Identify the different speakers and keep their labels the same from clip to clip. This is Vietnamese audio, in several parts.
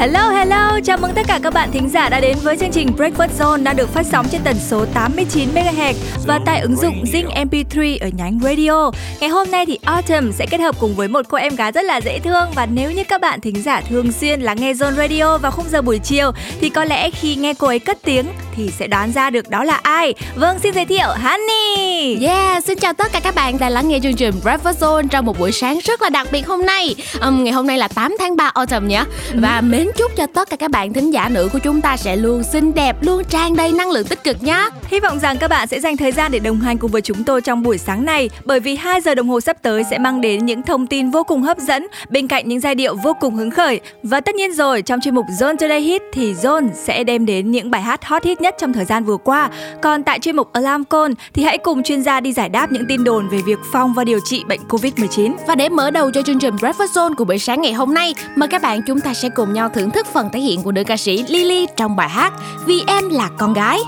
Speaker 1: Hello hello, chào mừng tất cả các bạn thính giả đã đến với chương trình Breakfast Zone đang được phát sóng trên tần số 89 MHz và tại ứng dụng Zing MP3 ở nhánh radio. Ngày hôm nay thì Autumn sẽ kết hợp cùng với một cô em gái rất là dễ thương và nếu như các bạn thính giả thường xuyên lắng nghe Zone Radio vào khung giờ buổi chiều thì có lẽ khi nghe cô ấy cất tiếng thì sẽ đoán ra được đó là ai. Vâng, xin giới thiệu Honey.
Speaker 2: Yeah, xin chào tất cả các bạn đang lắng nghe chương trình Breakfast Zone trong một buổi sáng rất là đặc biệt hôm nay. Um, ngày hôm nay là 8 tháng 3 Autumn nhé. Và mến chúc cho tất cả các bạn thính giả nữ của chúng ta sẽ luôn xinh đẹp, luôn tràn đầy năng lượng tích cực nhé.
Speaker 1: Hy vọng rằng các bạn sẽ dành thời gian để đồng hành cùng với chúng tôi trong buổi sáng này bởi vì 2 giờ đồng hồ sắp tới sẽ mang đến những thông tin vô cùng hấp dẫn bên cạnh những giai điệu vô cùng hứng khởi. Và tất nhiên rồi, trong chuyên mục Zone Today Hit thì Zone sẽ đem đến những bài hát hot hit nhất trong thời gian vừa qua. Còn tại chuyên mục Alarm Call thì hãy cùng chuyên gia đi giải đáp những tin đồn về việc phòng và điều trị bệnh Covid-19.
Speaker 2: Và để mở đầu cho chương trình Breakfast Zone của buổi sáng ngày hôm nay, mời các bạn chúng ta sẽ cùng nhau thưởng thức phần thể hiện của nữ ca sĩ Lily trong bài hát Vì em là con gái.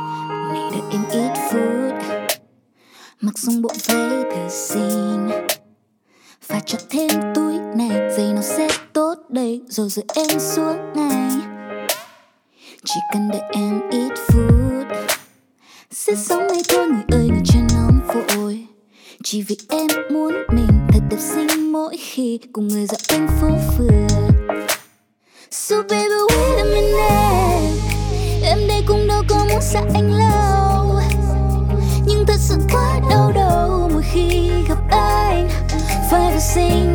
Speaker 3: Này đợi em ít phút Mặc xong bộ váy thử xin Và cho thêm túi này Giày nó sẽ tốt đây Rồi rồi em xuống ngay chỉ cần đợi em ít phút. Sẽ sống ngay thôi, người ơi, người trên nóng vội. Chỉ vì em muốn mình thật đẹp xinh mỗi khi Cùng người dạo quanh phố phường. So baby, wait a minute. Em đây cũng đâu có muốn xa anh lâu. Nhưng thật sự quá đau đầu mỗi khi gặp anh. Phải vừa xinh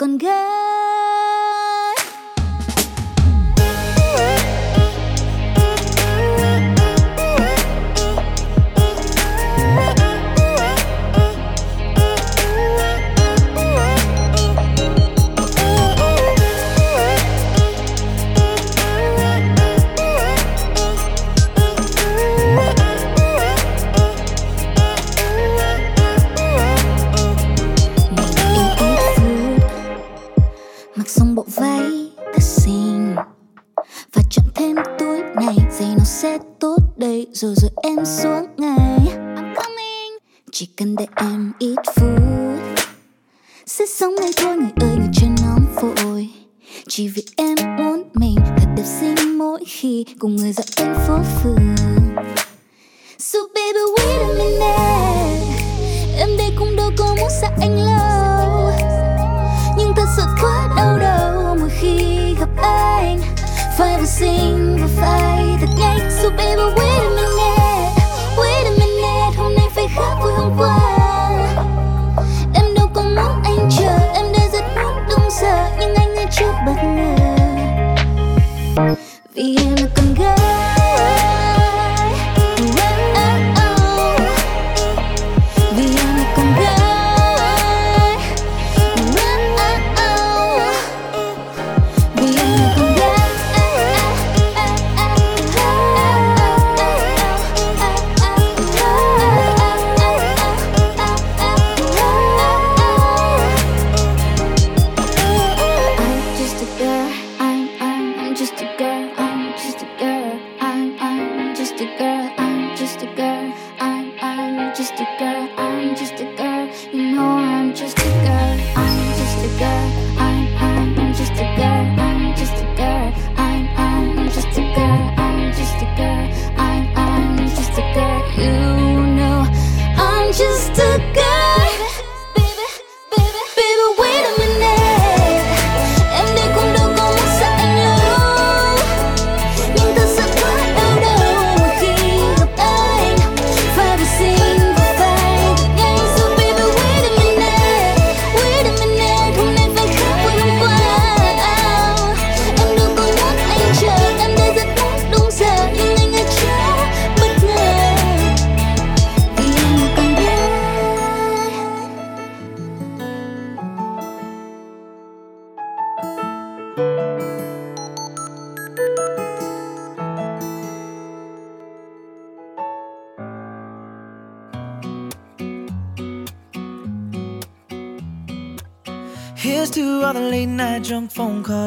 Speaker 3: Vì em Rồi rồi em xuống ngay I'm coming. Chỉ cần để em ít phút. Sẽ sống ngay thôi, người ơi, người chân nóng vội. Chỉ vì em muốn mình thật đẹp xinh mỗi khi Cùng người dạo quanh phố phường. So baby, wait a minute. Em đây cũng đâu có muốn xa anh lâu. Nhưng thật sự quá đau đầu mỗi khi gặp anh. Phải vừa xinh vừa phải thật nhanh. So baby, wait Vì em là con gái.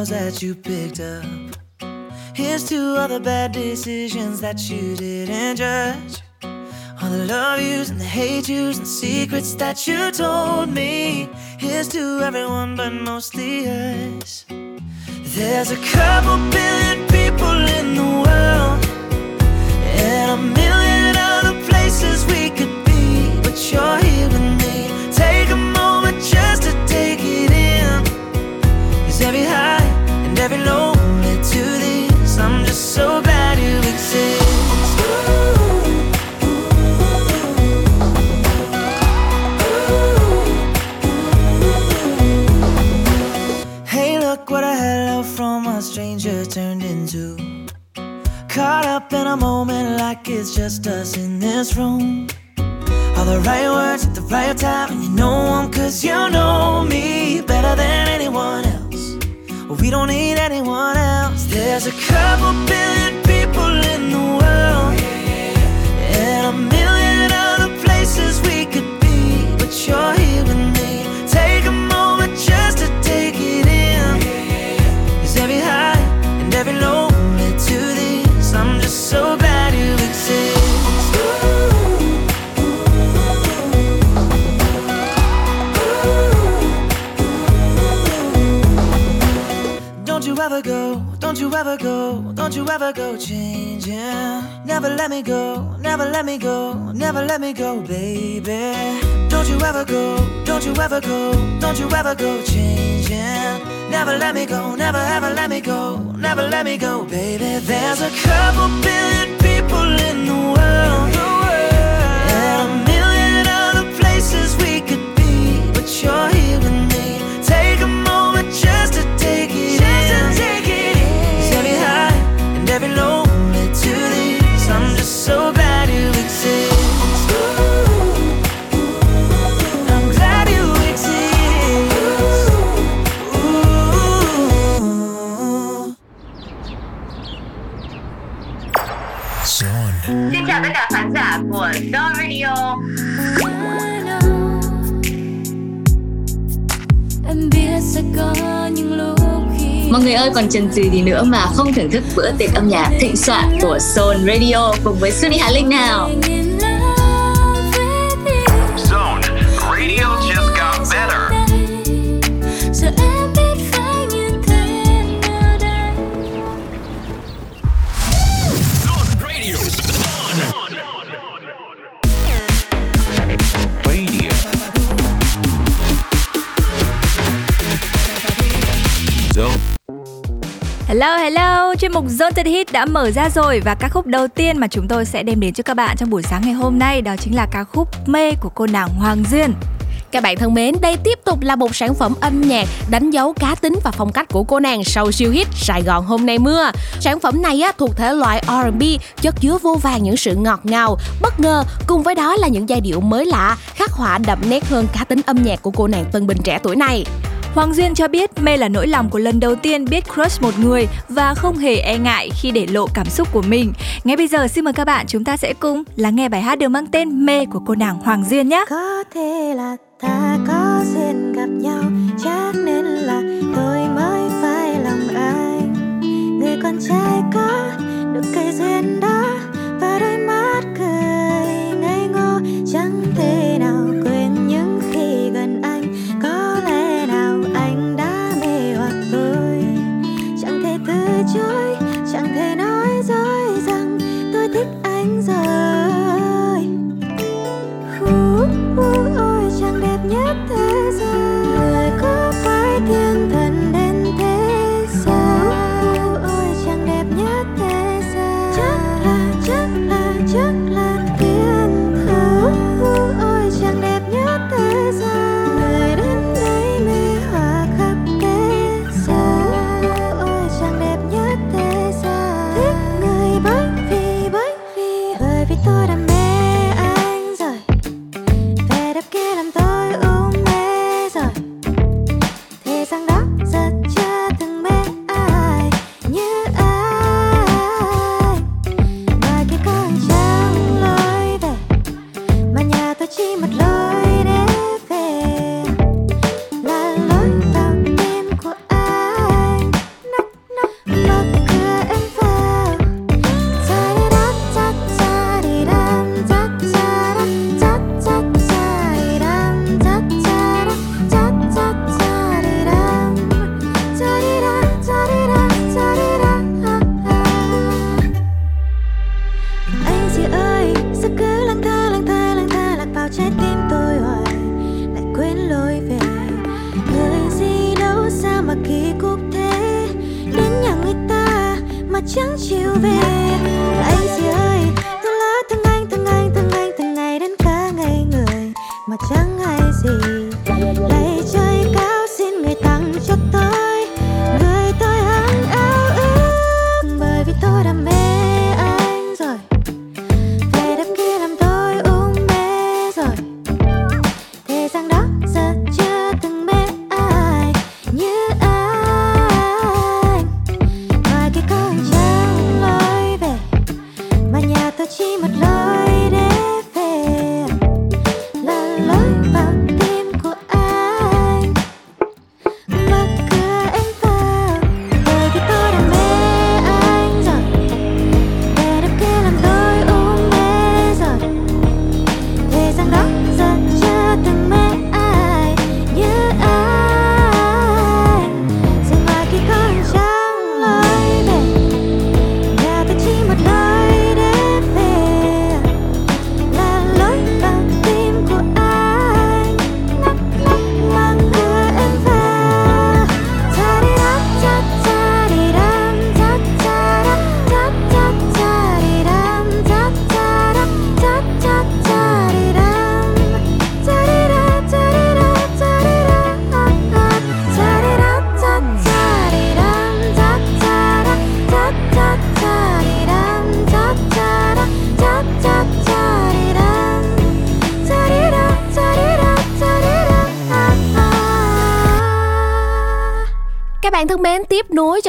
Speaker 4: That you picked up. Here's to all the bad decisions that you didn't judge. All the love yous and the hate yous and secrets that you told me. Here's to everyone, but mostly us. There's a couple billion people in the world, and a
Speaker 5: khi
Speaker 6: ơi còn chần chừ gì nữa mà không thưởng thức bữa tiệc âm nhạc thịnh soạn của Soul Radio cùng với Sunny Hà Linh nào.
Speaker 1: Hello hello, chuyên mục Zone Hit đã mở ra rồi và ca khúc đầu tiên mà chúng tôi sẽ đem đến cho các bạn trong buổi sáng ngày hôm nay đó chính là ca khúc Mê của cô nàng Hoàng Duyên.
Speaker 2: Các bạn thân mến, đây tiếp tục là một sản phẩm âm nhạc đánh dấu cá tính và phong cách của cô nàng sau siêu hit Sài Gòn hôm nay mưa. Sản phẩm này á, thuộc thể loại R&B, chất chứa vô vàng những sự ngọt ngào, bất ngờ, cùng với đó là những giai điệu mới lạ, khắc họa đậm nét hơn cá tính âm nhạc của cô nàng tân bình trẻ tuổi này.
Speaker 1: Hoàng Duyên cho biết mê là nỗi lòng của lần đầu tiên biết crush một người và không hề e ngại khi để lộ cảm xúc của mình. Ngay bây giờ, xin mời các bạn chúng ta sẽ cùng lắng nghe bài hát được mang tên Mê của cô nàng Hoàng Duyên nhé.
Speaker 7: có thể là ta có duyên gặp nhau, chắc nên là tôi mới phải lòng anh người con trai có được cây duyên đó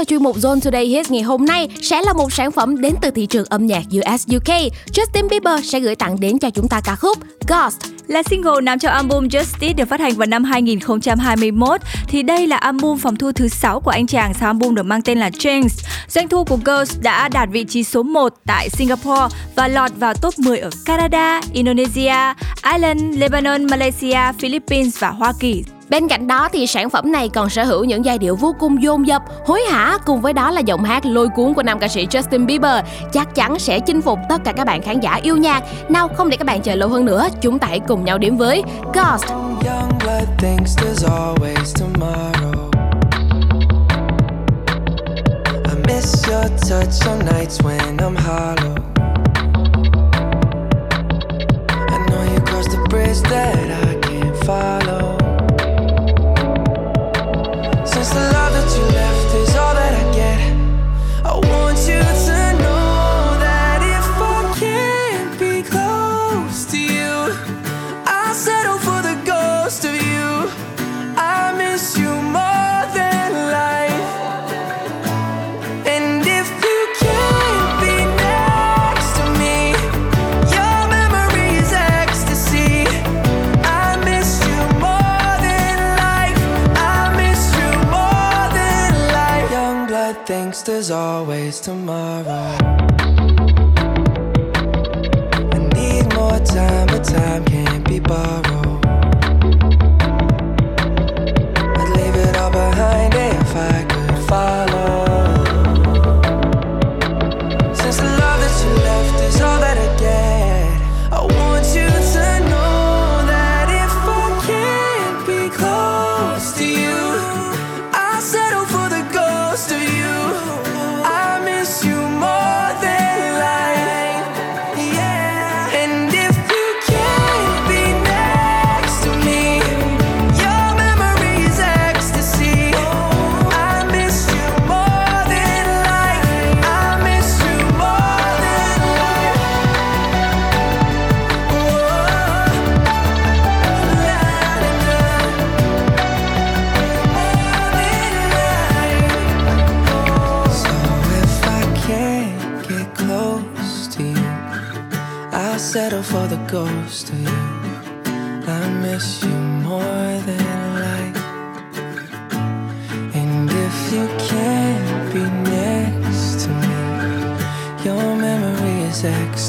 Speaker 8: cho
Speaker 2: chuyên mục Zone Today Hits ngày hôm nay sẽ là một sản phẩm đến từ thị trường âm nhạc US UK. Justin Bieber sẽ gửi tặng đến cho chúng ta ca khúc Ghost.
Speaker 1: Là single nằm trong album Justice được phát hành vào năm 2021 thì đây là album phòng thu thứ 6 của anh chàng sau album được mang tên là Change. Doanh thu của Ghost đã đạt vị trí số 1 tại Singapore và lọt vào top 10 ở Canada, Indonesia, Ireland, Lebanon, Malaysia, Philippines và Hoa Kỳ.
Speaker 2: Bên cạnh đó thì sản phẩm này còn sở hữu những giai điệu vô cùng dồn dập, hối hả cùng với đó là giọng hát lôi cuốn của nam ca sĩ Justin Bieber chắc chắn sẽ chinh phục tất cả các bạn khán giả yêu nhạc. Nào không để các bạn chờ lâu hơn nữa, chúng ta hãy cùng nhau điểm với Ghost.
Speaker 4: Young blood miss your touch on nights when I'm hollow. I know you crossed the bridge that I can't follow. Tomorrow. For the ghost of you. I miss you more than life. And if you can't be next to me, your memory is ecstasy.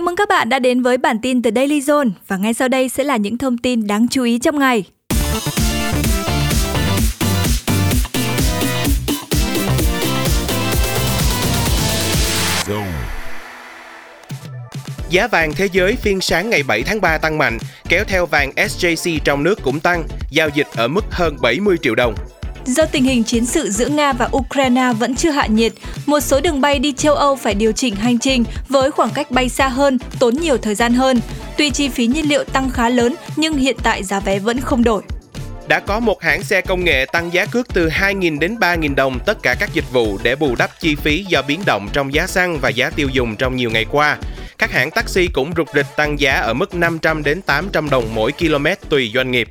Speaker 1: Chào mừng các bạn đã đến với bản tin từ Daily Zone và ngay sau đây sẽ là những thông tin đáng chú ý trong ngày.
Speaker 9: Giá vàng thế giới phiên sáng ngày 7 tháng 3 tăng mạnh, kéo theo vàng SJC trong nước cũng tăng, giao dịch ở mức hơn 70 triệu đồng.
Speaker 1: Do tình hình chiến sự giữa Nga và Ukraine vẫn chưa hạ nhiệt, một số đường bay đi châu Âu phải điều chỉnh hành trình với khoảng cách bay xa hơn, tốn nhiều thời gian hơn. Tuy chi phí nhiên liệu tăng khá lớn nhưng hiện tại giá vé vẫn không đổi.
Speaker 9: Đã có một hãng xe công nghệ tăng giá cước từ 2.000 đến 3.000 đồng tất cả các dịch vụ để bù đắp chi phí do biến động trong giá xăng và giá tiêu dùng trong nhiều ngày qua. Các hãng taxi cũng rục rịch tăng giá ở mức 500 đến 800 đồng mỗi km tùy doanh nghiệp.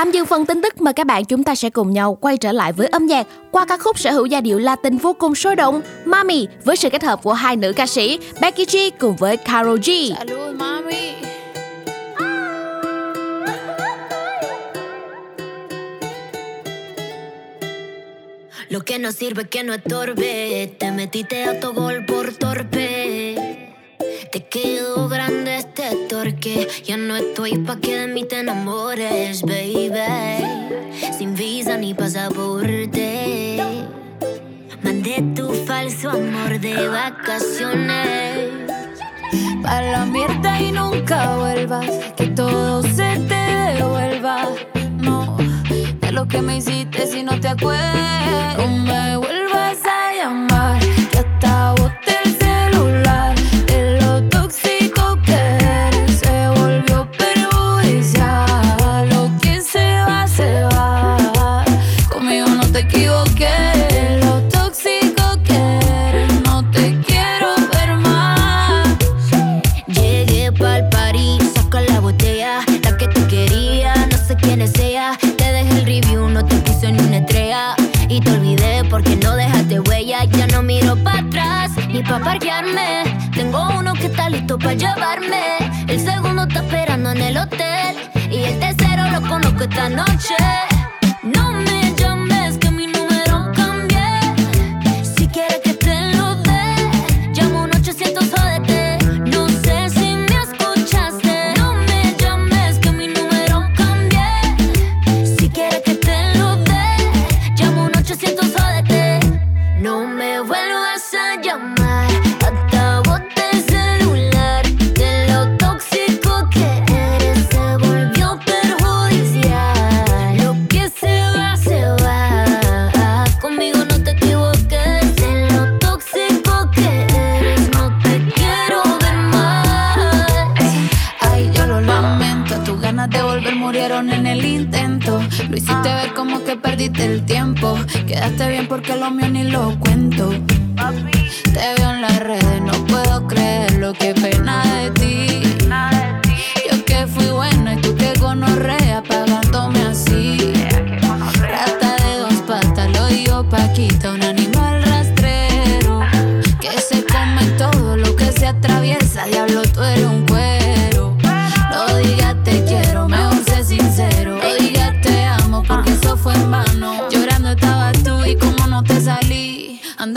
Speaker 2: Tạm dừng phần tin tức mời các bạn chúng ta sẽ cùng nhau quay trở lại với âm nhạc qua ca khúc sở hữu giai điệu Latin vô cùng sôi động Mami với sự kết hợp của hai nữ ca sĩ Becky G cùng với Karol G.
Speaker 10: Salud, mami. Lo que no sirve que no estorbe. Te metiste autogol por torpe. Te quedó grande este torque. Ya no estoy pa' que de mí te enamores, baby. Sin visa ni pasaporte. Mandé tu falso amor de vacaciones.
Speaker 8: Pa' la mierda y nunca vuelvas, que todo se te devuelva. No, de lo que me hiciste si no te acuerdas. No me vuelvas
Speaker 10: esta noche.
Speaker 8: Murieron en el intento. Lo hiciste ver como que perdiste el tiempo. Quedaste bien porque lo mío ni lo cuento. Te veo en las redes, no puedo creer lo que pena de ti. Yo que fui buena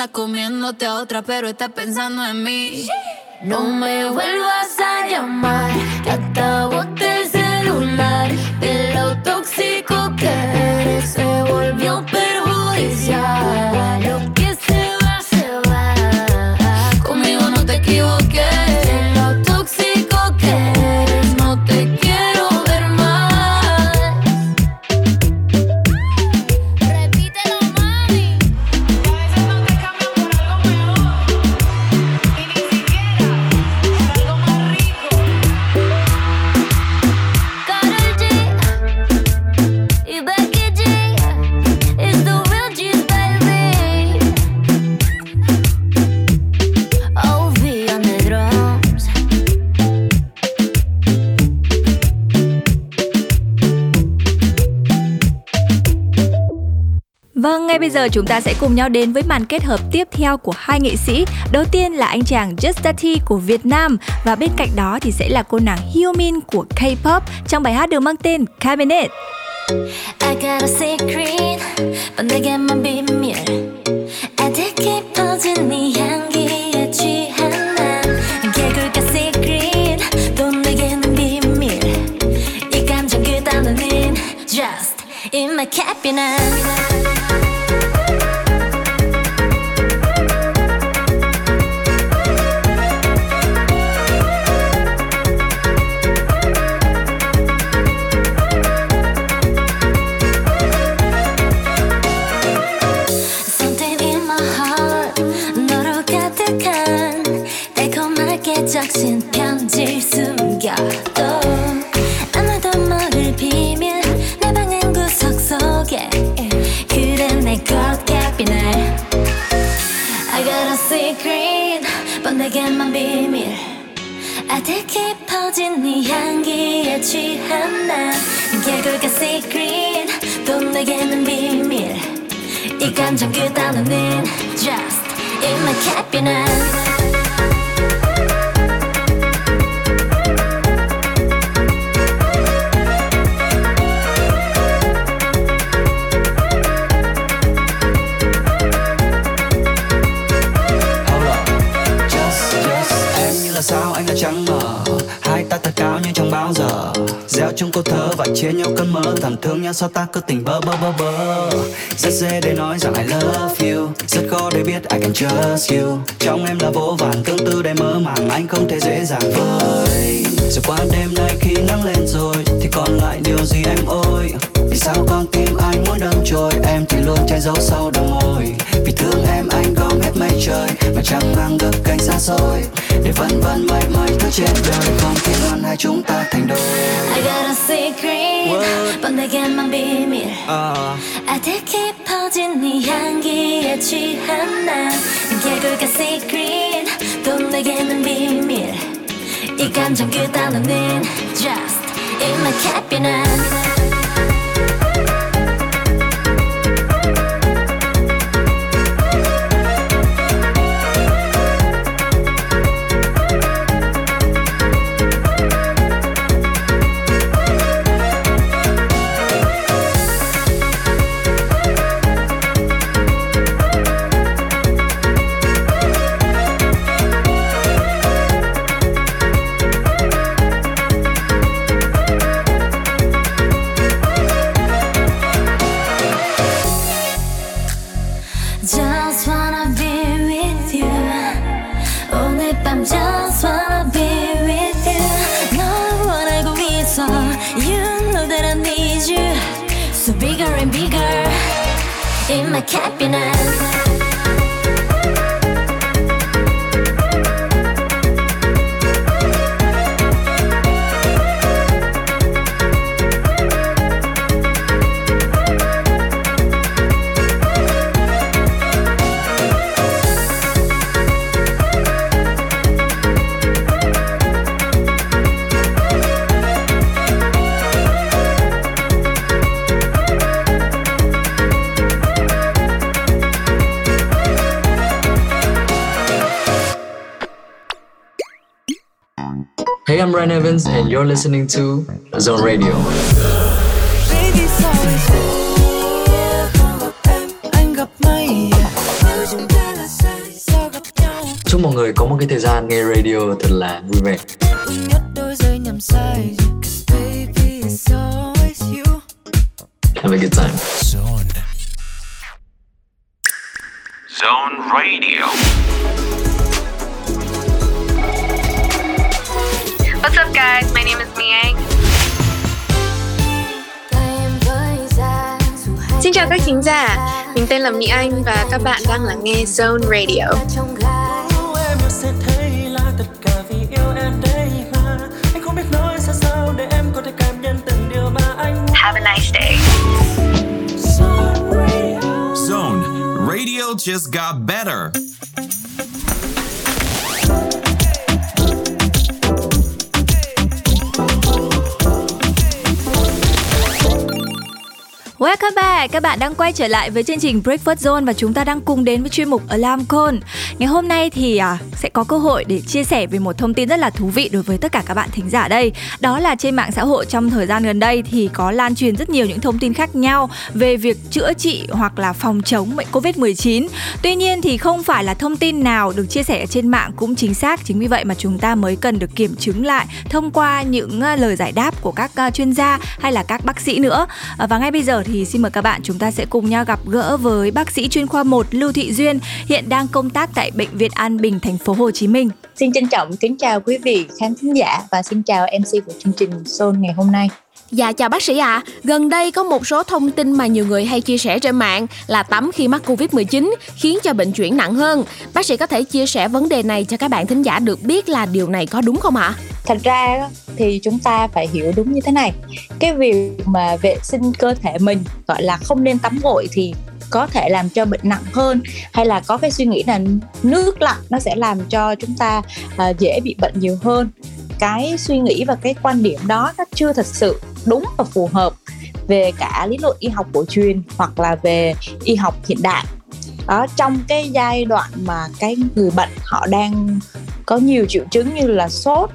Speaker 8: comiéndote a otra, pero estás pensando en mí.
Speaker 10: No me vuelvas a llamar, que hasta boté el celular. De lo tóxico que eres se volvió perjudicial.
Speaker 1: ngay bây giờ chúng ta sẽ cùng nhau đến với màn kết hợp tiếp theo của hai nghệ sĩ. Đầu tiên là anh chàng Just T của Việt Nam và bên cạnh đó thì sẽ là cô nàng Hyomin của K-pop trong bài hát được mang tên Cabinet.
Speaker 10: I got a secret, but 내게만 비밀.
Speaker 11: thành đôi
Speaker 12: I got a secret 뻔내게만 비밀
Speaker 11: à.
Speaker 12: 아득 깊어진 네 향기에 취한 난 개굴가 secret 또 내게는 비밀 이 감정 그 단어는 just in my cabinet In
Speaker 13: Hey, I'm Ryan Evans, and you're listening to Zone Radio. Chúc mọi người có một cái thời gian nghe radio thật là vui vẻ. Have a good time.
Speaker 14: Zone Radio.
Speaker 15: What's up, guys? My name is Miang. Xin chào các thính giả, mình tên là Mỹ Anh và các bạn đang lắng nghe Zone Radio.
Speaker 16: Em sẽ thấy là tất cả vì yêu em đây mà Anh không biết nói ra sao để em có thể cảm nhận từng điều mà anh
Speaker 15: Have a nice day.
Speaker 14: Zone Radio just got better.
Speaker 1: Welcome back, các bạn đang quay trở lại với chương trình Breakfast Zone và chúng ta đang cùng đến với chuyên mục Alarm Call. Ngày hôm nay thì à, sẽ có cơ hội để chia sẻ về một thông tin rất là thú vị đối với tất cả các bạn thính giả đây. Đó là trên mạng xã hội trong thời gian gần đây thì có lan truyền rất nhiều những thông tin khác nhau về việc chữa trị hoặc là phòng chống bệnh Covid-19. Tuy nhiên thì không phải là thông tin nào được chia sẻ ở trên mạng cũng chính xác, chính vì vậy mà chúng ta mới cần được kiểm chứng lại thông qua những à, lời giải đáp của các à, chuyên gia hay là các bác sĩ nữa. À, và ngay bây giờ thì thì xin mời các bạn chúng ta sẽ cùng nhau gặp gỡ với bác sĩ chuyên khoa 1 Lưu Thị Duyên, hiện đang công tác tại bệnh viện An Bình, thành phố Hồ Chí Minh.
Speaker 5: Xin trân trọng kính chào quý vị khán thính giả và xin chào MC của chương trình Soul ngày hôm nay.
Speaker 2: Dạ chào bác sĩ ạ. À. Gần đây có một số thông tin mà nhiều người hay chia sẻ trên mạng là tắm khi mắc Covid-19 khiến cho bệnh chuyển nặng hơn. Bác sĩ có thể chia sẻ vấn đề này cho các bạn thính giả được biết là điều này có đúng không ạ?
Speaker 5: Thật ra thì chúng ta phải hiểu đúng như thế này. Cái việc mà vệ sinh cơ thể mình gọi là không nên tắm gội thì có thể làm cho bệnh nặng hơn hay là có cái suy nghĩ là nước lạnh nó sẽ làm cho chúng ta uh, dễ bị bệnh nhiều hơn cái suy nghĩ và cái quan điểm đó nó chưa thật sự đúng và phù hợp về cả lý luận y học cổ truyền hoặc là về y học hiện đại. Đó, trong cái giai đoạn mà cái người bệnh họ đang có nhiều triệu chứng như là sốt,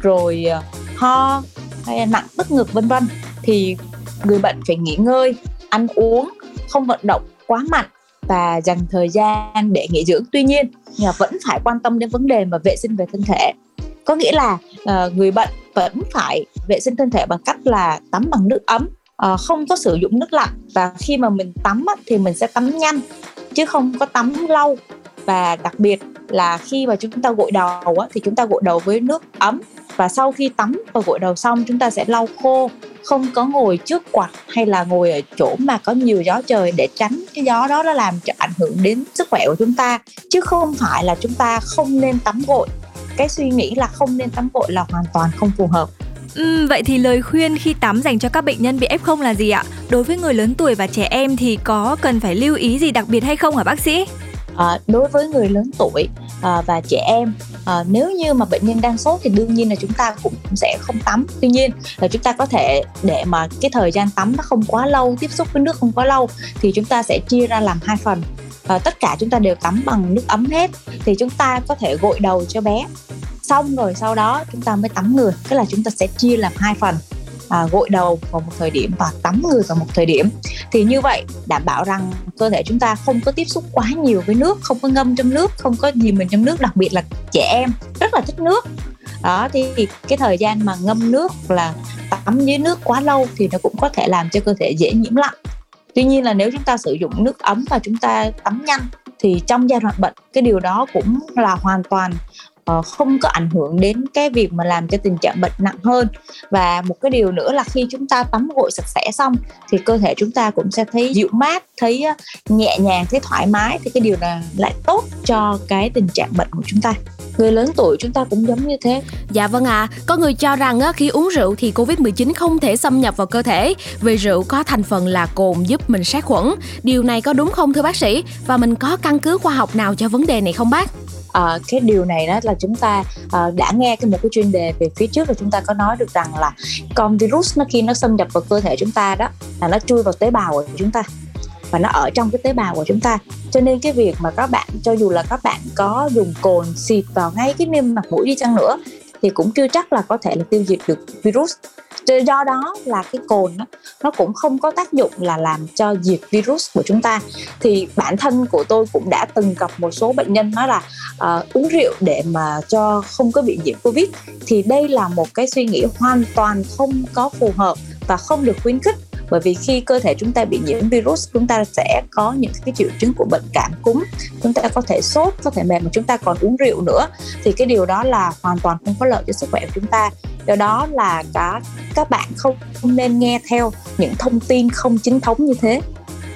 Speaker 5: rồi ờ, ho hay là nặng tức ngực vân vân, thì người bệnh phải nghỉ ngơi, ăn uống, không vận động quá mạnh và dành thời gian để nghỉ dưỡng. Tuy nhiên nhà vẫn phải quan tâm đến vấn đề mà vệ sinh về thân thể có nghĩa là uh, người bệnh vẫn phải vệ sinh thân thể bằng cách là tắm bằng nước ấm uh, không có sử dụng nước lạnh. Và khi mà mình tắm á, thì mình sẽ tắm nhanh chứ không có tắm lâu. Và đặc biệt là khi mà chúng ta gội đầu á, thì chúng ta gội đầu với nước ấm. Và sau khi tắm và gội đầu xong chúng ta sẽ lau khô không có ngồi trước quạt hay là ngồi ở chỗ mà có nhiều gió trời để tránh cái gió đó nó làm cho ảnh hưởng đến sức khỏe của chúng ta. Chứ không phải là chúng ta không nên tắm gội cái suy nghĩ là không nên tắm gội là hoàn toàn không phù hợp
Speaker 1: Ừ, vậy thì lời khuyên khi tắm dành cho các bệnh nhân bị F0 là gì ạ? Đối với người lớn tuổi và trẻ em thì có cần phải lưu ý gì đặc biệt hay không hả bác sĩ?
Speaker 5: À, đối với người lớn tuổi à, và trẻ em à, nếu như mà bệnh nhân đang sốt thì đương nhiên là chúng ta cũng sẽ không tắm tuy nhiên là chúng ta có thể để mà cái thời gian tắm nó không quá lâu tiếp xúc với nước không quá lâu thì chúng ta sẽ chia ra làm hai phần à, tất cả chúng ta đều tắm bằng nước ấm hết thì chúng ta có thể gội đầu cho bé. Xong rồi sau đó chúng ta mới tắm người tức là chúng ta sẽ chia làm hai phần. À, gội đầu vào một thời điểm và tắm người vào một thời điểm. Thì như vậy đảm bảo rằng cơ thể chúng ta không có tiếp xúc quá nhiều với nước không có ngâm trong nước không có gì mình trong nước đặc biệt là trẻ em rất là thích nước. Đó thì cái thời gian mà ngâm nước là tắm dưới nước quá lâu thì nó cũng có thể làm cho cơ thể dễ nhiễm lạnh tuy nhiên là nếu chúng ta sử dụng nước ấm và chúng ta tắm nhanh thì trong giai đoạn bệnh, cái điều đó cũng là hoàn toàn uh, không có ảnh hưởng đến cái việc mà làm cho tình trạng bệnh nặng hơn. Và một cái điều nữa là khi chúng ta tắm gội sạch sẽ xong thì cơ thể chúng ta cũng sẽ thấy dịu mát thấy nhẹ nhàng thấy thoải mái thì cái điều này lại tốt cho cái tình trạng bệnh của chúng ta. Người lớn tuổi chúng ta cũng giống như thế.
Speaker 2: Dạ vâng ạ. À, có người cho rằng á, khi uống rượu thì covid 19 không thể xâm nhập vào cơ thể. Vì rượu có thành phần là cồn giúp mình sát khuẩn. Điều này có đúng không thưa bác sĩ? Và mình có căn cứ khoa học nào cho vấn đề này không bác?
Speaker 5: À, cái điều này đó là chúng ta à, đã nghe cái một cái chuyên đề về phía trước là chúng ta có nói được rằng là con virus nó khi nó xâm nhập vào cơ thể chúng ta đó là nó chui vào tế bào của chúng ta và nó ở trong cái tế bào của chúng ta. Cho nên cái việc mà các bạn cho dù là các bạn có dùng cồn xịt vào ngay cái niêm mặt mũi đi chăng nữa thì cũng chưa chắc là có thể là tiêu diệt được virus. Do đó là cái cồn đó, nó cũng không có tác dụng là làm cho diệt virus của chúng ta. Thì bản thân của tôi cũng đã từng gặp một số bệnh nhân nói là uh, uống rượu để mà cho không có bị nhiễm covid. Thì đây là một cái suy nghĩ hoàn toàn không có phù hợp và không được khuyến khích bởi vì khi cơ thể chúng ta bị nhiễm virus, chúng ta sẽ có những cái triệu chứng của bệnh cảm cúm. Chúng ta có thể sốt, có thể mệt mà chúng ta còn uống rượu nữa. Thì cái điều đó là hoàn toàn không có lợi cho sức khỏe của chúng ta. Do đó là cả, các bạn không nên nghe theo những thông tin không chính thống như thế.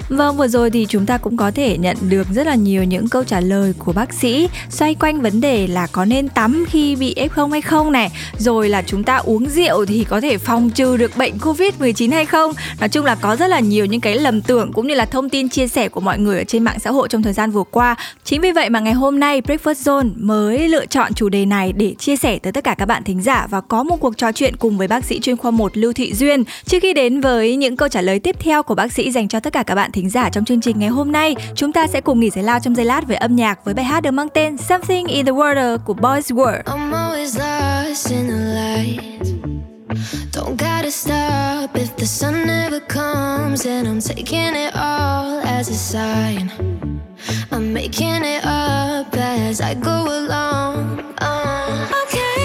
Speaker 1: Vâng, vừa rồi thì chúng ta cũng có thể nhận được rất là nhiều những câu trả lời của bác sĩ xoay quanh vấn đề là có nên tắm khi bị F0 hay không này, rồi là chúng ta uống rượu thì có thể phòng trừ được bệnh Covid-19 hay không. Nói chung là có rất là nhiều những cái lầm tưởng cũng như là thông tin chia sẻ của mọi người ở trên mạng xã hội trong thời gian vừa qua. Chính vì vậy mà ngày hôm nay Breakfast Zone mới lựa chọn chủ đề này để chia sẻ tới tất cả các bạn thính giả và có một cuộc trò chuyện cùng với bác sĩ chuyên khoa 1 Lưu Thị Duyên. Trước khi đến với những câu trả lời tiếp theo của bác sĩ dành cho tất cả các bạn thính giả trong chương trình ngày hôm nay, chúng ta sẽ cùng nghỉ giải lao trong giây lát với âm nhạc với bài hát được mang tên Something in the Water của Boys World. I'm always lost in the light. Don't gotta stop if the sun never comes and I'm taking it all as a sign. I'm making it up as I go along. Uh.
Speaker 2: Chào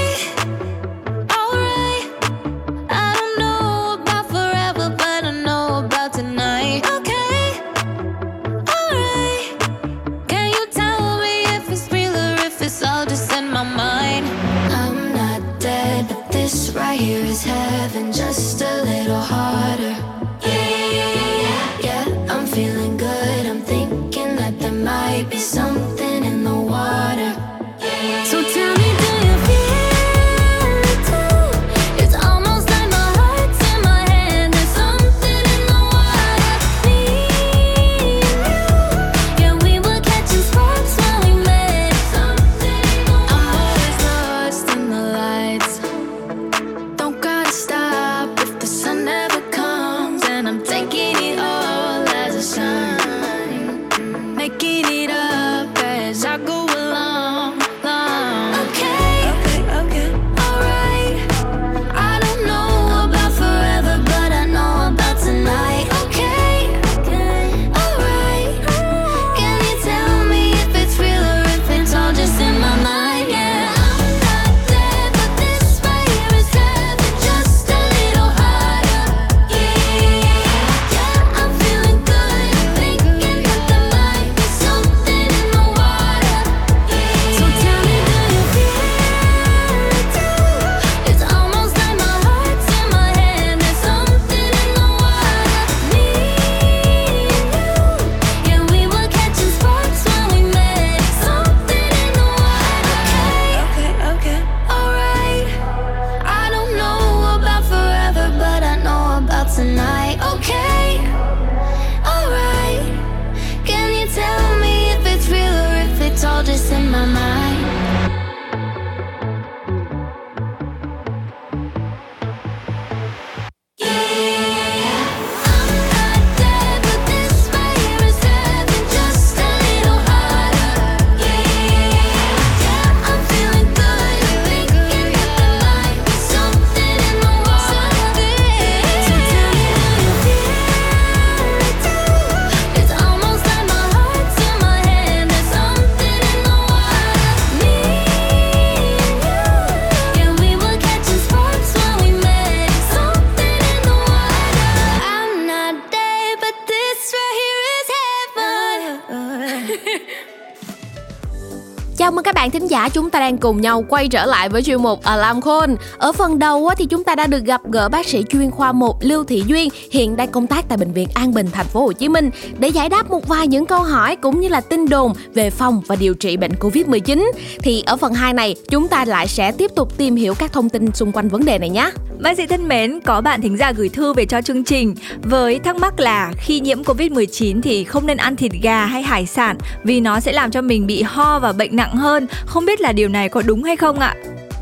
Speaker 2: chúng ta đang cùng nhau quay trở lại với chuyên mục Alarm Call. Ở phần đầu thì chúng ta đã được gặp gỡ bác sĩ chuyên khoa 1 Lưu Thị Duyên, hiện đang công tác tại bệnh viện An Bình thành phố Hồ Chí Minh để giải đáp một vài những câu hỏi cũng như là tin đồn về phòng và điều trị bệnh Covid-19. Thì ở phần 2 này, chúng ta lại sẽ tiếp tục tìm hiểu các thông tin xung quanh vấn đề này nhé.
Speaker 1: Bác sĩ thân mến, có bạn thính giả gửi thư về cho chương trình với thắc mắc là khi nhiễm Covid-19 thì không nên ăn thịt gà hay hải sản vì nó sẽ làm cho mình bị ho và bệnh nặng hơn. Không biết là điều này có đúng hay không ạ?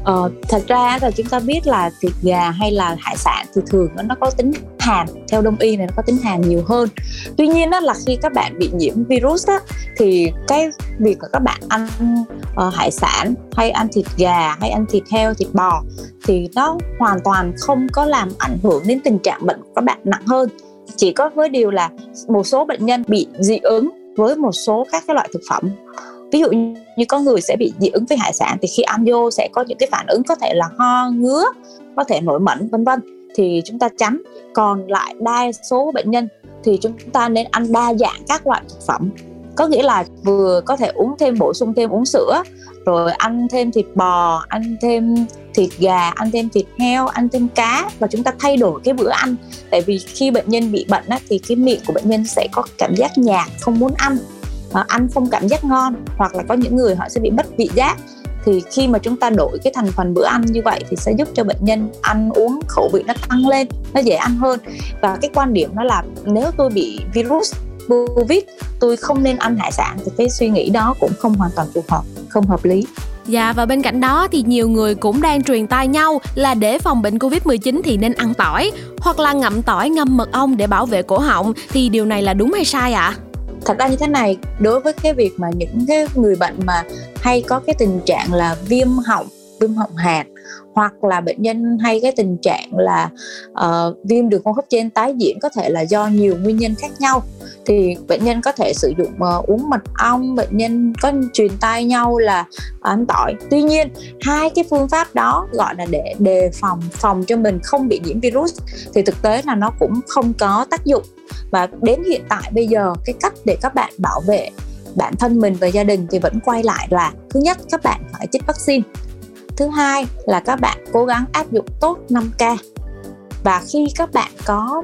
Speaker 5: Ờ, thật ra là chúng ta biết là thịt gà hay là hải sản thì thường nó có tính hàn theo đông y này nó có tính hàn nhiều hơn. Tuy nhiên đó là khi các bạn bị nhiễm virus đó, thì cái việc của các bạn ăn uh, hải sản hay ăn thịt gà hay ăn thịt heo thịt bò thì nó hoàn toàn không có làm ảnh hưởng đến tình trạng bệnh của các bạn nặng hơn. Chỉ có với điều là một số bệnh nhân bị dị ứng với một số các cái loại thực phẩm ví dụ như có người sẽ bị dị ứng với hải sản thì khi ăn vô sẽ có những cái phản ứng có thể là ho ngứa có thể nổi mẩn vân vân. Thì chúng ta tránh còn lại đa số bệnh nhân thì chúng ta nên ăn đa dạng các loại thực phẩm. Có nghĩa là vừa có thể uống thêm bổ sung thêm uống sữa rồi ăn thêm thịt bò ăn thêm thịt gà ăn thêm thịt heo ăn thêm cá và chúng ta thay đổi cái bữa ăn. Tại vì khi bệnh nhân bị bệnh á, thì cái miệng của bệnh nhân sẽ có cảm giác nhạt không muốn ăn. Ờ, ăn không cảm giác ngon, hoặc là có những người họ sẽ bị mất vị giác thì khi mà chúng ta đổi cái thành phần bữa ăn như vậy thì sẽ giúp cho bệnh nhân ăn uống khẩu vị nó tăng lên, nó dễ ăn hơn và cái quan điểm đó là nếu tôi bị virus covid, tôi không nên ăn hải sản thì cái suy nghĩ đó cũng không hoàn toàn phù hợp, không hợp lý
Speaker 2: Dạ và bên cạnh đó thì nhiều người cũng đang truyền tai nhau là để phòng bệnh Covid-19 thì nên ăn tỏi, hoặc là ngậm tỏi ngâm mật ong để bảo vệ cổ họng thì điều này là đúng hay sai ạ? À?
Speaker 5: Thật ra như thế này đối với cái việc mà những cái người bệnh mà hay có cái tình trạng là viêm họng viêm họng hạt hoặc là bệnh nhân hay cái tình trạng là uh, viêm đường hô hấp trên tái diễn có thể là do nhiều nguyên nhân khác nhau. Thì bệnh nhân có thể sử dụng uh, uống mật ong bệnh nhân có truyền tai nhau là ăn tỏi. Tuy nhiên hai cái phương pháp đó gọi là để đề phòng phòng cho mình không bị nhiễm virus thì thực tế là nó cũng không có tác dụng và đến hiện tại bây giờ, cái cách để các bạn bảo vệ bản thân mình và gia đình thì vẫn quay lại là, thứ nhất, các bạn phải chích vaccine. Thứ hai là các bạn cố gắng áp dụng tốt 5K và khi các bạn có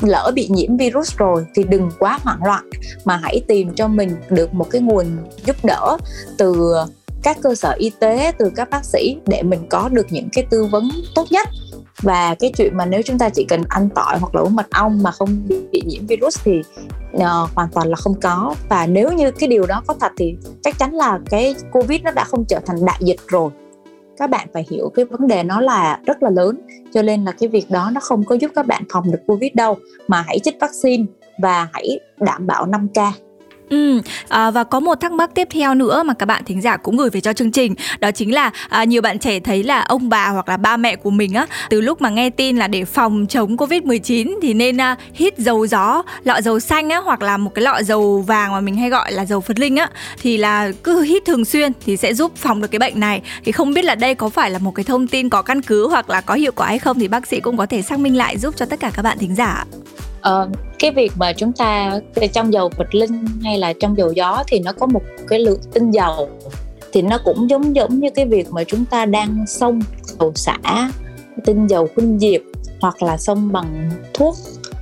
Speaker 5: lỡ bị nhiễm virus rồi thì đừng quá hoảng loạn, mà hãy tìm cho mình được một cái nguồn giúp đỡ từ các cơ sở y tế, từ các bác sĩ để mình có được những cái tư vấn tốt nhất và cái chuyện mà nếu chúng ta chỉ cần ăn tỏi hoặc là uống mật ong mà không bị nhiễm virus thì uh, hoàn toàn là không có. Và nếu như cái điều đó có thật thì chắc chắn là cái covid nó đã không trở thành đại dịch rồi. Các bạn phải hiểu cái vấn đề nó là rất là lớn cho nên là cái việc đó nó không có giúp các bạn phòng được covid đâu. Mà hãy chích vaccine và hãy đảm bảo 5K
Speaker 1: Ừ, à, và có một thắc mắc tiếp theo nữa mà các bạn thính giả cũng gửi về cho chương trình. Đó chính là à, nhiều bạn trẻ thấy là ông bà hoặc là ba mẹ của mình á từ lúc mà nghe tin là để phòng chống covid 19 thì nên à, hít dầu gió lọ dầu xanh á hoặc là một cái lọ dầu vàng mà mình hay gọi là dầu phật linh á thì là cứ hít thường xuyên thì sẽ giúp phòng được cái bệnh này. Thì không biết là đây có phải là một cái thông tin có căn cứ hoặc là có hiệu quả hay không thì bác sĩ cũng có thể xác minh lại giúp cho tất cả các bạn thính giả
Speaker 5: uh, cái việc mà chúng ta trong dầu vịt linh hay là trong dầu gió thì nó có một cái lượng tinh dầu. Thì nó cũng giống giống như cái việc mà chúng ta đang xông dầu xả tinh dầu khuynh diệp hoặc là xông bằng thuốc.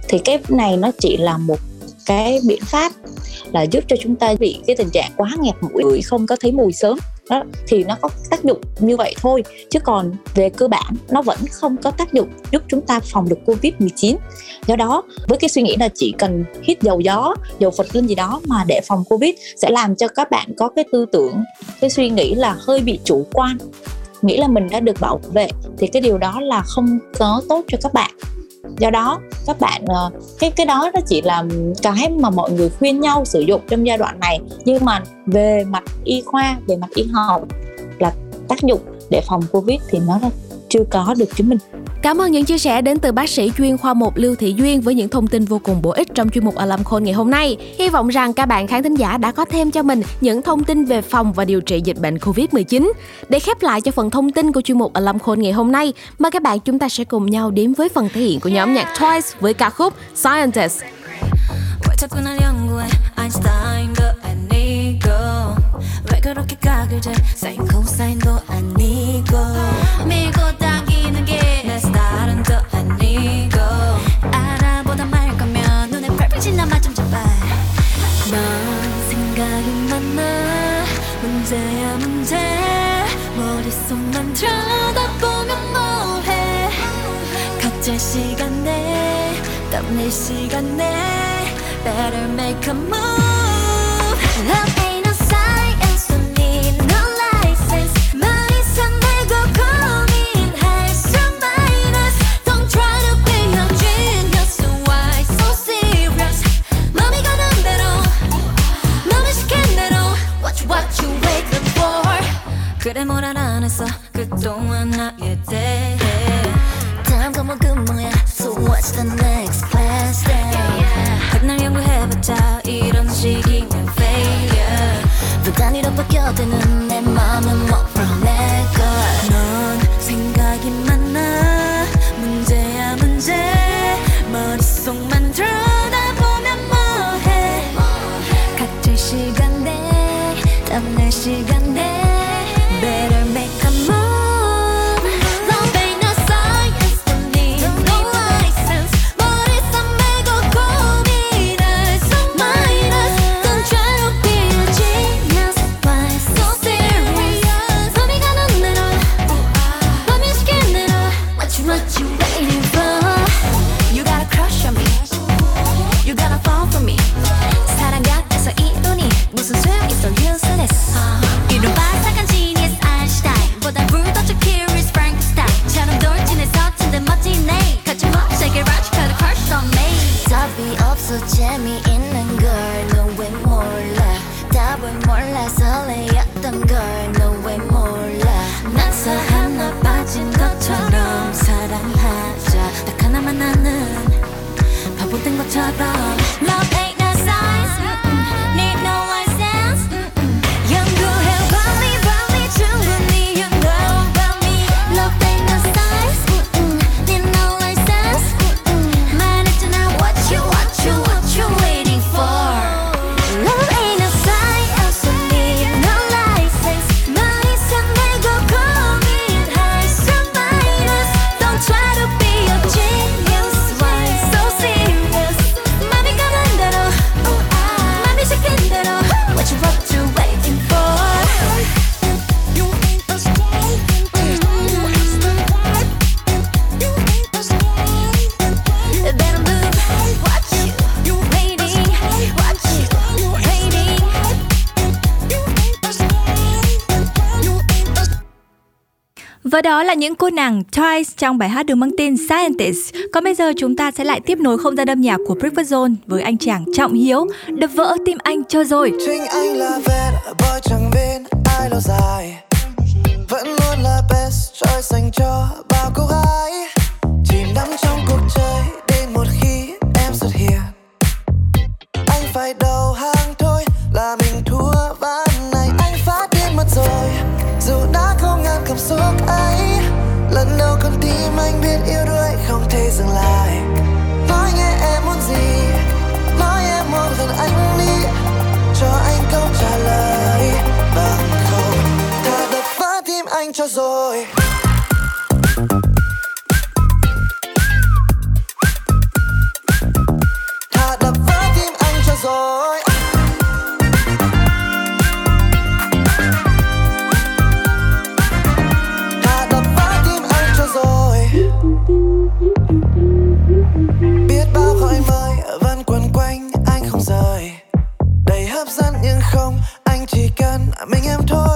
Speaker 5: Thì cái này nó chỉ là một cái biện pháp là giúp cho chúng ta bị cái tình trạng quá nghẹt mũi không có thấy mùi sớm. Đó, thì nó có tác dụng như vậy thôi. Chứ còn về cơ bản, nó vẫn không có tác dụng giúp chúng ta phòng được covid 19 do đó, với cái suy nghĩ là chỉ cần hít dầu gió, dầu phật linh gì đó mà để phòng covid sẽ làm cho các bạn có cái tư tưởng, cái suy nghĩ là hơi bị chủ quan, nghĩ là mình đã được bảo vệ, thì cái điều đó là không có tốt cho các bạn do đó, các bạn ờ, cái cái đó nó chỉ là cái mà mọi người khuyên nhau sử dụng trong giai đoạn này. Nhưng mà về mặt y khoa, về mặt y học là tác dụng để phòng covid thì nó chưa có được chứng minh.
Speaker 2: Cảm ơn những chia sẻ đến từ bác sĩ chuyên khoa 1 Lưu Thị Duyên với những thông tin vô cùng bổ ích trong chuyên mục Alarm Call ngày hôm nay. Hy vọng rằng các bạn khán thính giả đã có thêm cho mình những thông tin về phòng và điều trị dịch bệnh Covid-19. Để khép lại cho phần thông tin của chuyên mục Alarm Call ngày hôm nay, mời các bạn chúng ta sẽ cùng nhau đến với phần thể hiện của nhóm nhạc Twice với ca khúc Scientist. Einstein,
Speaker 12: 왜 그렇게 각을 재 쌓인 코사인도 아니고 밀고 당 넌 생각이 많아 문제야 문제. 머릿속만 들여다보면 뭐해? 각자 시간에 땀낼 시간에 Better make a move 그래 뭘안 했어. 그동안 나에 대해. 다음 과목은 그 뭐야? So what's the next class day 백날 연구해봤자 이런 식이면 failure. 두 단위로 바뀌어드는 내 맘은 뭐 from 내걸 넌 생각이 많아. 문제야 문제. 머릿속만 들여다보면 뭐해? 각자 시간에 땀날 시간
Speaker 1: Và đó là những cô nàng Twice trong bài hát được mang tên Scientist. Còn bây giờ chúng ta sẽ lại tiếp nối không gian âm nhạc của Breakfast Zone với anh chàng Trọng Hiếu, đập vỡ tim anh cho rồi.
Speaker 17: Chính anh là bad boy chẳng bên ai lâu dài Vẫn luôn là best choice dành cho bao cô gái cho rồi. Thà đập vỡ tim anh cho rồi. Thà đập vỡ tim anh cho rồi. Biết bao gọi mời vẫn quấn quanh anh không rời. Đầy hấp dẫn nhưng không, anh chỉ cần mình em thôi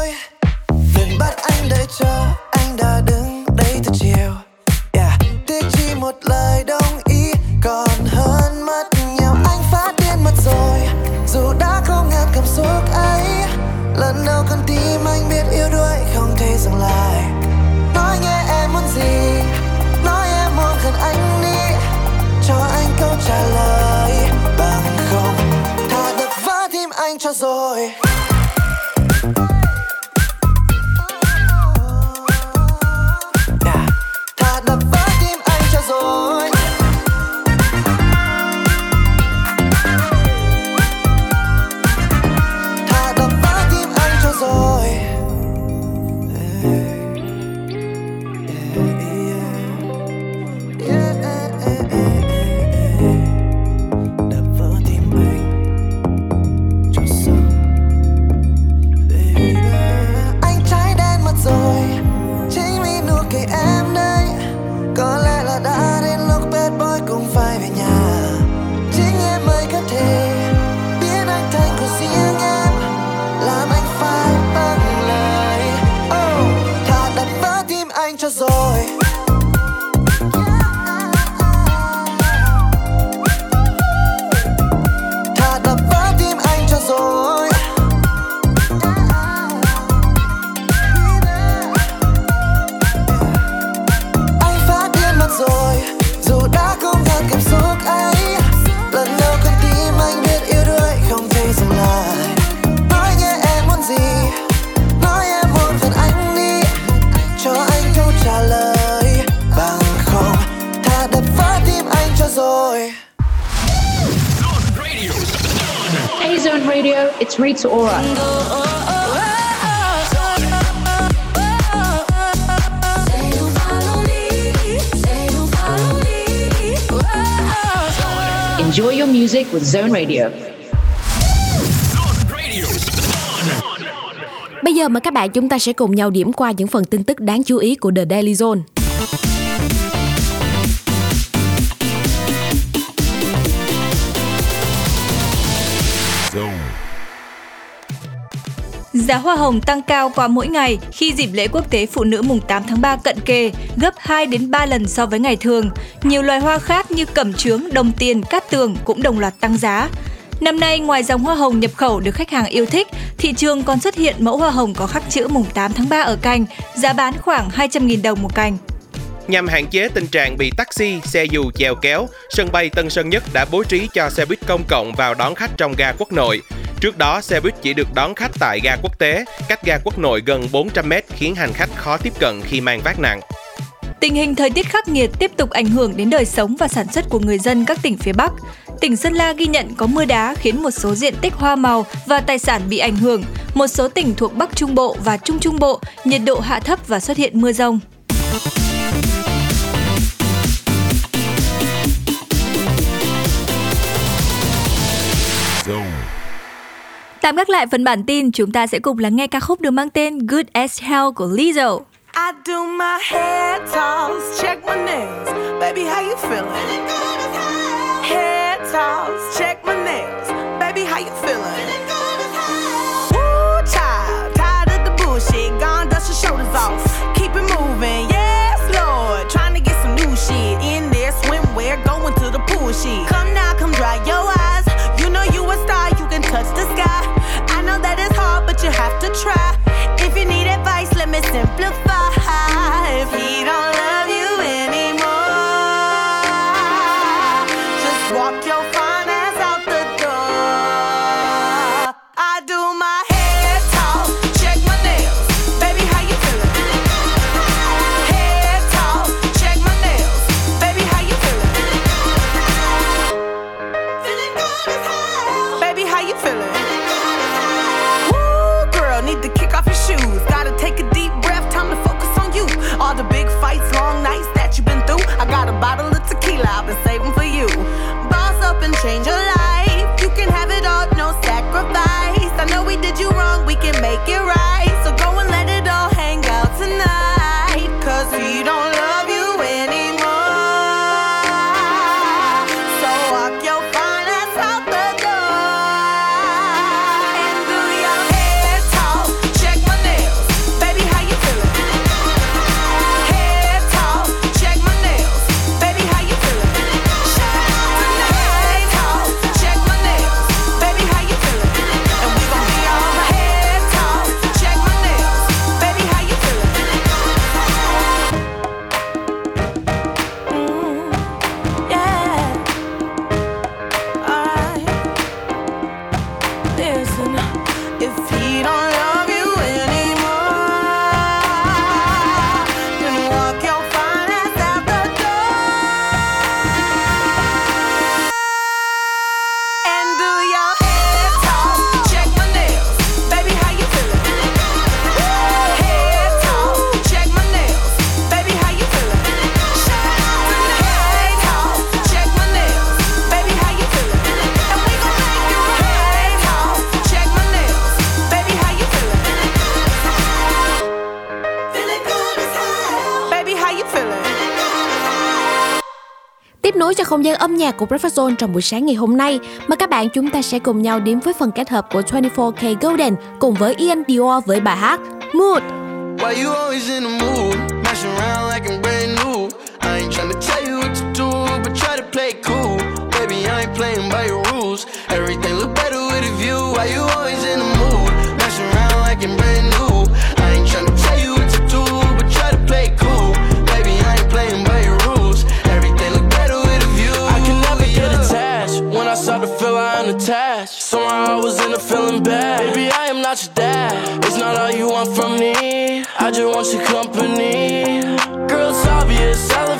Speaker 17: cho anh đã đứng đây từ chiều. Yeah. tiếc chỉ một lời đồng ý, còn hơn mất nhau anh phát điên mất rồi. Dù đã không ngạt cảm xúc ấy, lần đầu con tim anh biết yêu đuối không thể dừng lại. Nói nghe em muốn gì, nói em muốn gần anh đi. Cho anh câu trả lời bằng không. Thà đập vỡ tim anh cho rồi.
Speaker 18: It's Rita Enjoy your music with Zone Radio.
Speaker 2: Bây giờ mời các bạn, chúng ta sẽ cùng nhau điểm qua những phần tin tức đáng chú ý của The Daily Zone.
Speaker 1: Giá hoa hồng tăng cao qua mỗi ngày khi dịp lễ quốc tế phụ nữ mùng 8 tháng 3 cận kề, gấp 2 đến 3 lần so với ngày thường. Nhiều loài hoa khác như cẩm chướng, đồng tiền, cát tường cũng đồng loạt tăng giá. Năm nay, ngoài dòng hoa hồng nhập khẩu được khách hàng yêu thích, thị trường còn xuất hiện mẫu hoa hồng có khắc chữ mùng 8 tháng 3 ở cành, giá bán khoảng 200.000 đồng một cành.
Speaker 9: Nhằm hạn chế tình trạng bị taxi, xe dù chèo kéo, sân bay Tân Sơn Nhất đã bố trí cho xe buýt công cộng vào đón khách trong ga quốc nội. Trước đó, xe buýt chỉ được đón khách tại ga quốc tế, cách ga quốc nội gần 400 m khiến hành khách khó tiếp cận khi mang vác nặng.
Speaker 1: Tình hình thời tiết khắc nghiệt tiếp tục ảnh hưởng đến đời sống và sản xuất của người dân các tỉnh phía Bắc. Tỉnh Sơn La ghi nhận có mưa đá khiến một số diện tích hoa màu và tài sản bị ảnh hưởng. Một số tỉnh thuộc Bắc Trung Bộ và Trung Trung Bộ nhiệt độ hạ thấp và xuất hiện mưa rông. Tạm gác lại phần bản tin, chúng ta sẽ cùng lắng nghe ca khúc được mang tên Good as Hell của Lizzo.
Speaker 19: I do my hair toss, check my nails. Baby, how you feeling? Hair toss, to try. If you need advice, let me simplify.
Speaker 2: Tiếp nối cho không gian âm nhạc của Breakfast Zone trong buổi sáng ngày hôm nay, mời các bạn chúng ta sẽ cùng nhau đến với phần kết hợp của 24K Golden cùng với Ian Dior với bài hát Mood.
Speaker 20: Why you always in the mood? Messing around like I'm brand new. I ain't trying to tell you
Speaker 21: all you want from me. I just want your company. Girl, it's obvious, elephant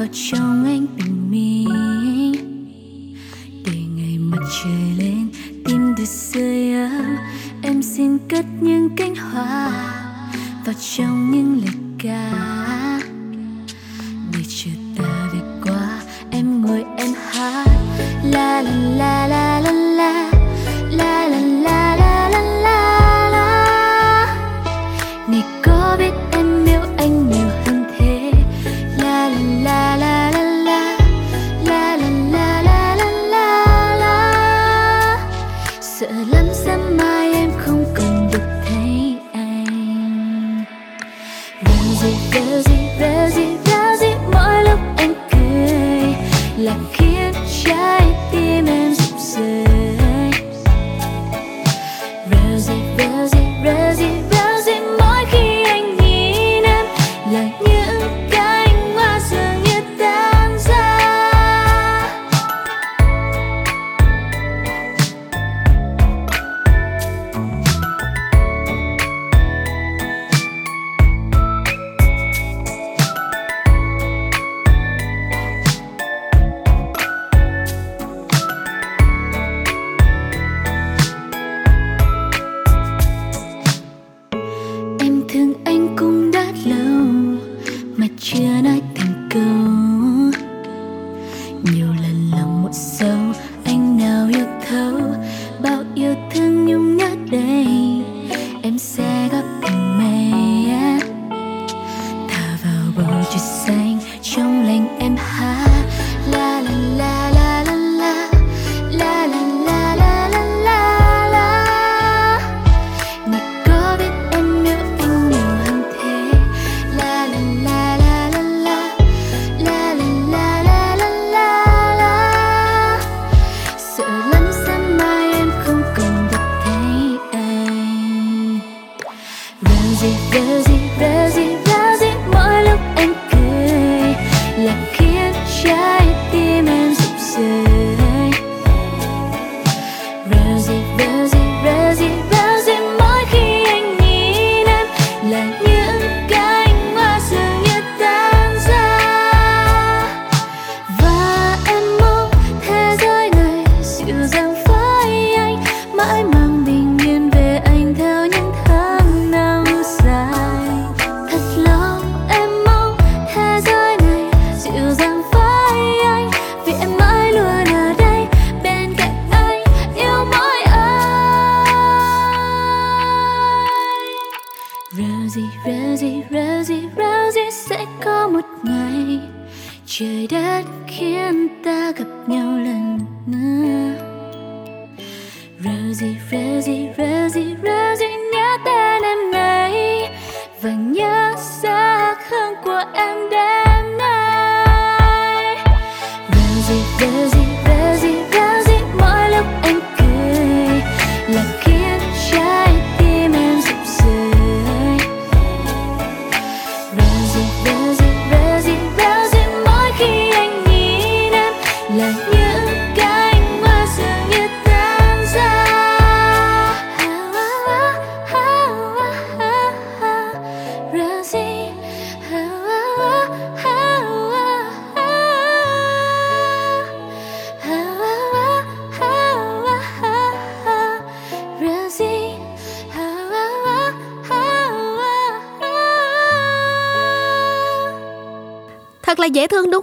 Speaker 3: vào trong anh bình minh. Để ngày mặt trời lên, tim được rơi ấm. Em xin cất những cánh hoa vào trong những lời ca. gì ra gì ra gì ra gì sẽ có một ngày trời đất khiến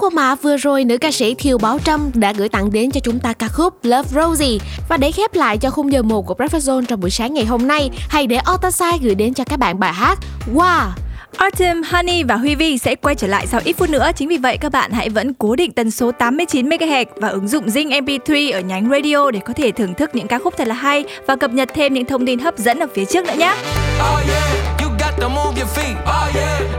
Speaker 2: không ạ? Vừa rồi nữ ca sĩ Thiều Bảo Trâm đã gửi tặng đến cho chúng ta ca khúc Love Rosie. Và để khép lại cho khung giờ 1 của Breakfast Zone trong buổi sáng ngày hôm nay, hãy để Otasai gửi đến cho các bạn bài hát Wow
Speaker 1: Artem, Honey và Huy Vi sẽ quay trở lại sau ít phút nữa. Chính vì vậy các bạn hãy vẫn cố định tần số 89 MHz và ứng dụng Zing MP3 ở nhánh radio để có thể thưởng thức những ca khúc thật là hay và cập nhật thêm những thông tin hấp dẫn ở phía trước nữa nhé.
Speaker 21: Oh yeah, you got to move your feet. Oh yeah,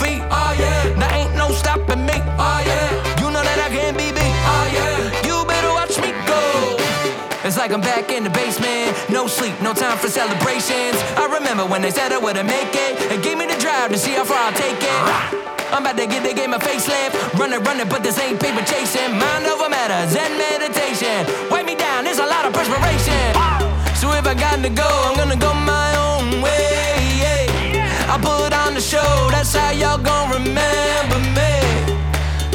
Speaker 21: feet. Oh yeah, there ain't no stopping me. Oh yeah, you know that I can't be beat. Oh yeah, you better watch me go. It's like I'm back in the basement. No sleep, no time for celebrations. I remember when they said I wouldn't make it. They gave me the drive to see how far I'll take it. I'm about to get the game a facelift. Running, running, but this ain't paper chasing. Mind over matter, Zen meditation. Wipe me down, there's a lot of perspiration. So if I got to go, I'm gonna go my own way. I put the show, that's how y'all gon' remember me.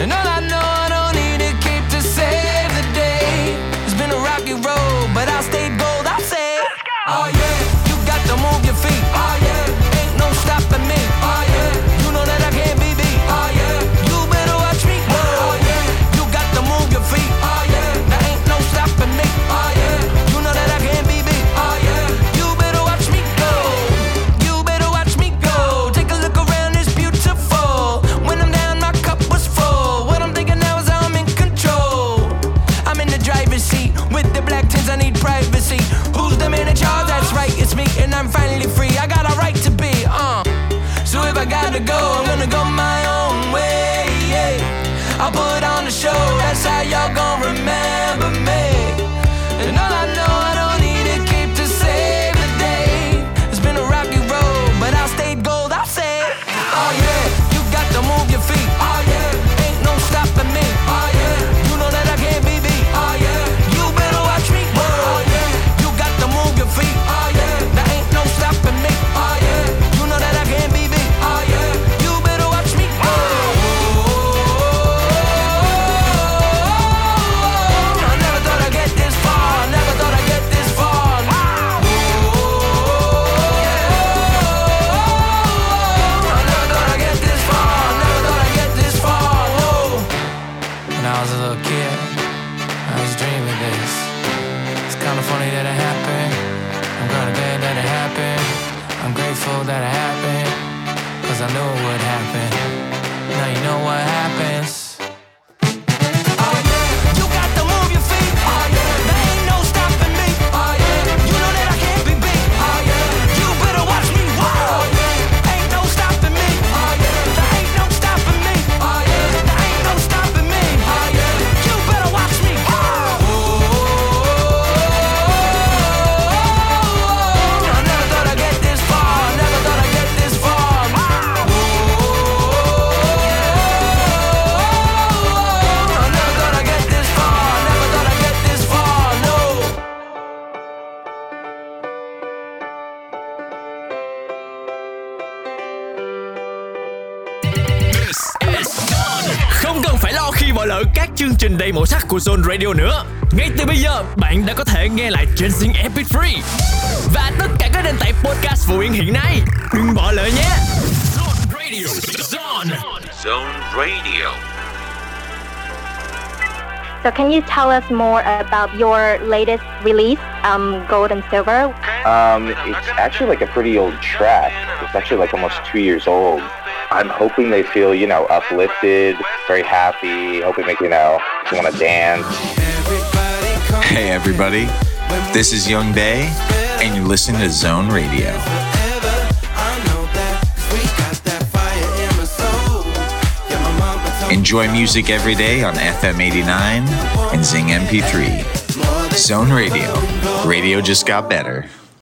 Speaker 21: And all I know, gotta go, I'm gonna go my own way. I'll put on the show. That's how y'all gon' remember me. That it happened.
Speaker 22: Của Zone Radio nữa. Ngay từ bây giờ, bạn đã có thể nghe lại trên Zing MP3 và tất cả các nền tảng podcast phổ biến hiện nay. Đừng bỏ lỡ nhé. Zone Radio, Zone.
Speaker 9: Zone Radio.
Speaker 23: So can you tell us more about your latest release, um, Gold and Silver?
Speaker 24: Um, it's actually like a pretty old track. It's actually like almost two years old. I'm hoping they feel, you know, uplifted, very happy, hoping they, you know, want to dance.
Speaker 25: Hey everybody, this is Young Day, and you're listening to Zone Radio. Enjoy music every day on FM 89 and Zing MP3. Zone Radio. Radio just got better.